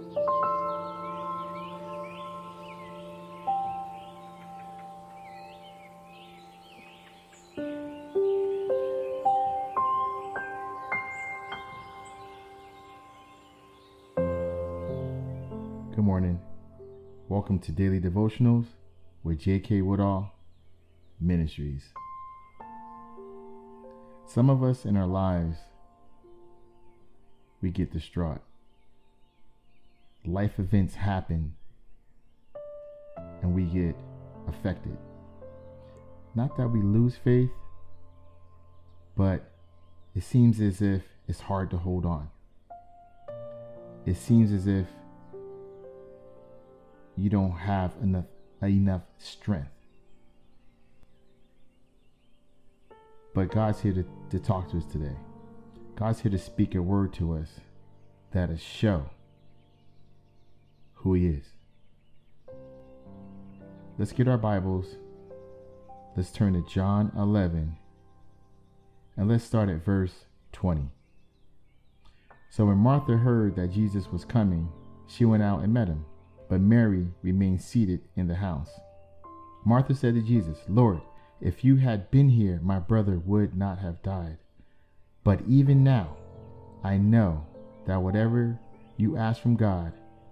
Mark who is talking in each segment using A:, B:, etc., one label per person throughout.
A: Good morning. Welcome to Daily Devotionals with J.K. Woodall Ministries. Some of us in our lives, we get distraught. Life events happen and we get affected. Not that we lose faith, but it seems as if it's hard to hold on. It seems as if you don't have enough enough strength. But God's here to, to talk to us today. God's here to speak a word to us that is show who He is. Let's get our Bibles. Let's turn to John 11 and let's start at verse 20. So when Martha heard that Jesus was coming, she went out and met him but Mary remained seated in the house. Martha said to Jesus, Lord, if you had been here, my brother would not have died. But even now, I know that whatever you ask from God,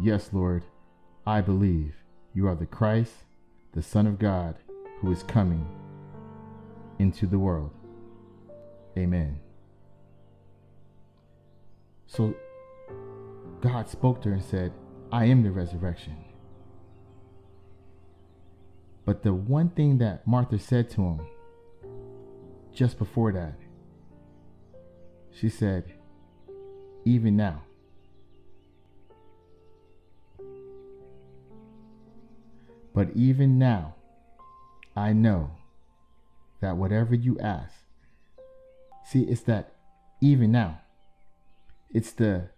A: Yes, Lord, I believe you are the Christ, the Son of God, who is coming into the world. Amen. So God spoke to her and said, I am the resurrection but the one thing that Martha said to him just before that, she said, even now. But even now, I know that whatever you ask, see, it's that even now. It's the,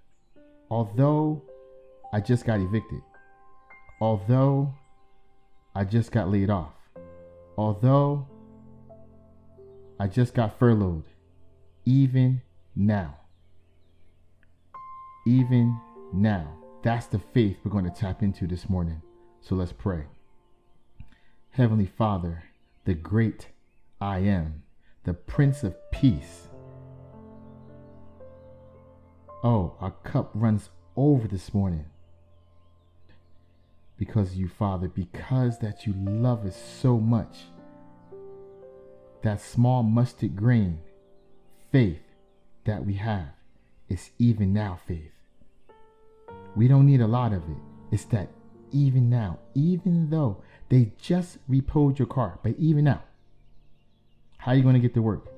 A: although I just got evicted, although I just got laid off. Although I just got furloughed, even now, even now, that's the faith we're going to tap into this morning. So let's pray. Heavenly Father, the great I am, the Prince of Peace. Oh, our cup runs over this morning because you, Father, because that you love us so much. That small mustard grain faith that we have is even now faith. We don't need a lot of it. It's that even now, even though they just repoed your car, but even now, how are you going to get to work?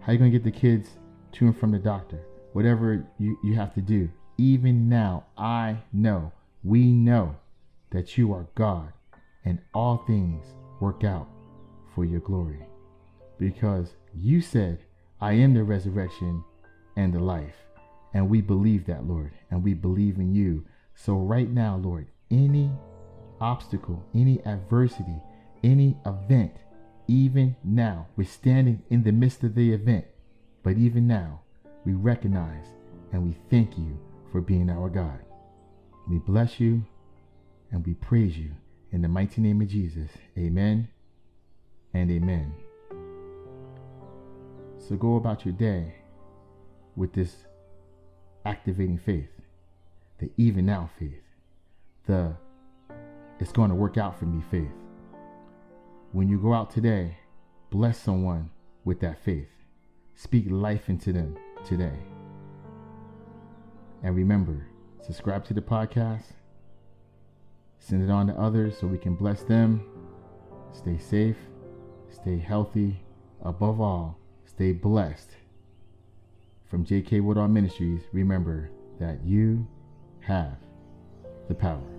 A: How are you going to get the kids to and from the doctor? Whatever you, you have to do. Even now, I know, we know that you are God and all things work out for your glory. Because you said, I am the resurrection and the life. And we believe that, Lord, and we believe in you. So, right now, Lord, any obstacle, any adversity, any event, even now, we're standing in the midst of the event, but even now, we recognize and we thank you for being our God. We bless you and we praise you in the mighty name of Jesus. Amen and amen. So go about your day with this activating faith, the even now faith, the it's going to work out for me faith. When you go out today, bless someone with that faith. Speak life into them today. And remember, subscribe to the podcast Send it on to others so we can bless them. Stay safe, stay healthy, above all, stay blessed. From J.K. Woodall Ministries, remember that you have the power.